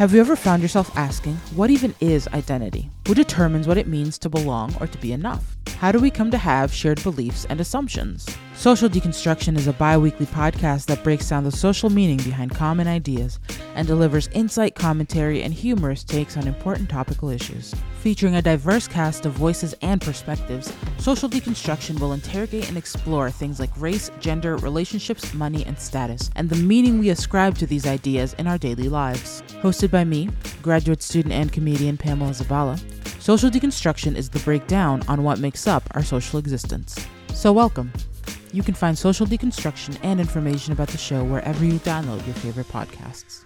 Have you ever found yourself asking, what even is identity? Who determines what it means to belong or to be enough? How do we come to have shared beliefs and assumptions? Social Deconstruction is a bi weekly podcast that breaks down the social meaning behind common ideas and delivers insight, commentary, and humorous takes on important topical issues. Featuring a diverse cast of voices and perspectives, Social Deconstruction will interrogate and explore things like race, gender, relationships, money, and status, and the meaning we ascribe to these ideas in our daily lives. Hosted by me, graduate student and comedian Pamela Zabala, Social Deconstruction is the breakdown on what makes up our social existence. So, welcome. You can find Social Deconstruction and information about the show wherever you download your favorite podcasts.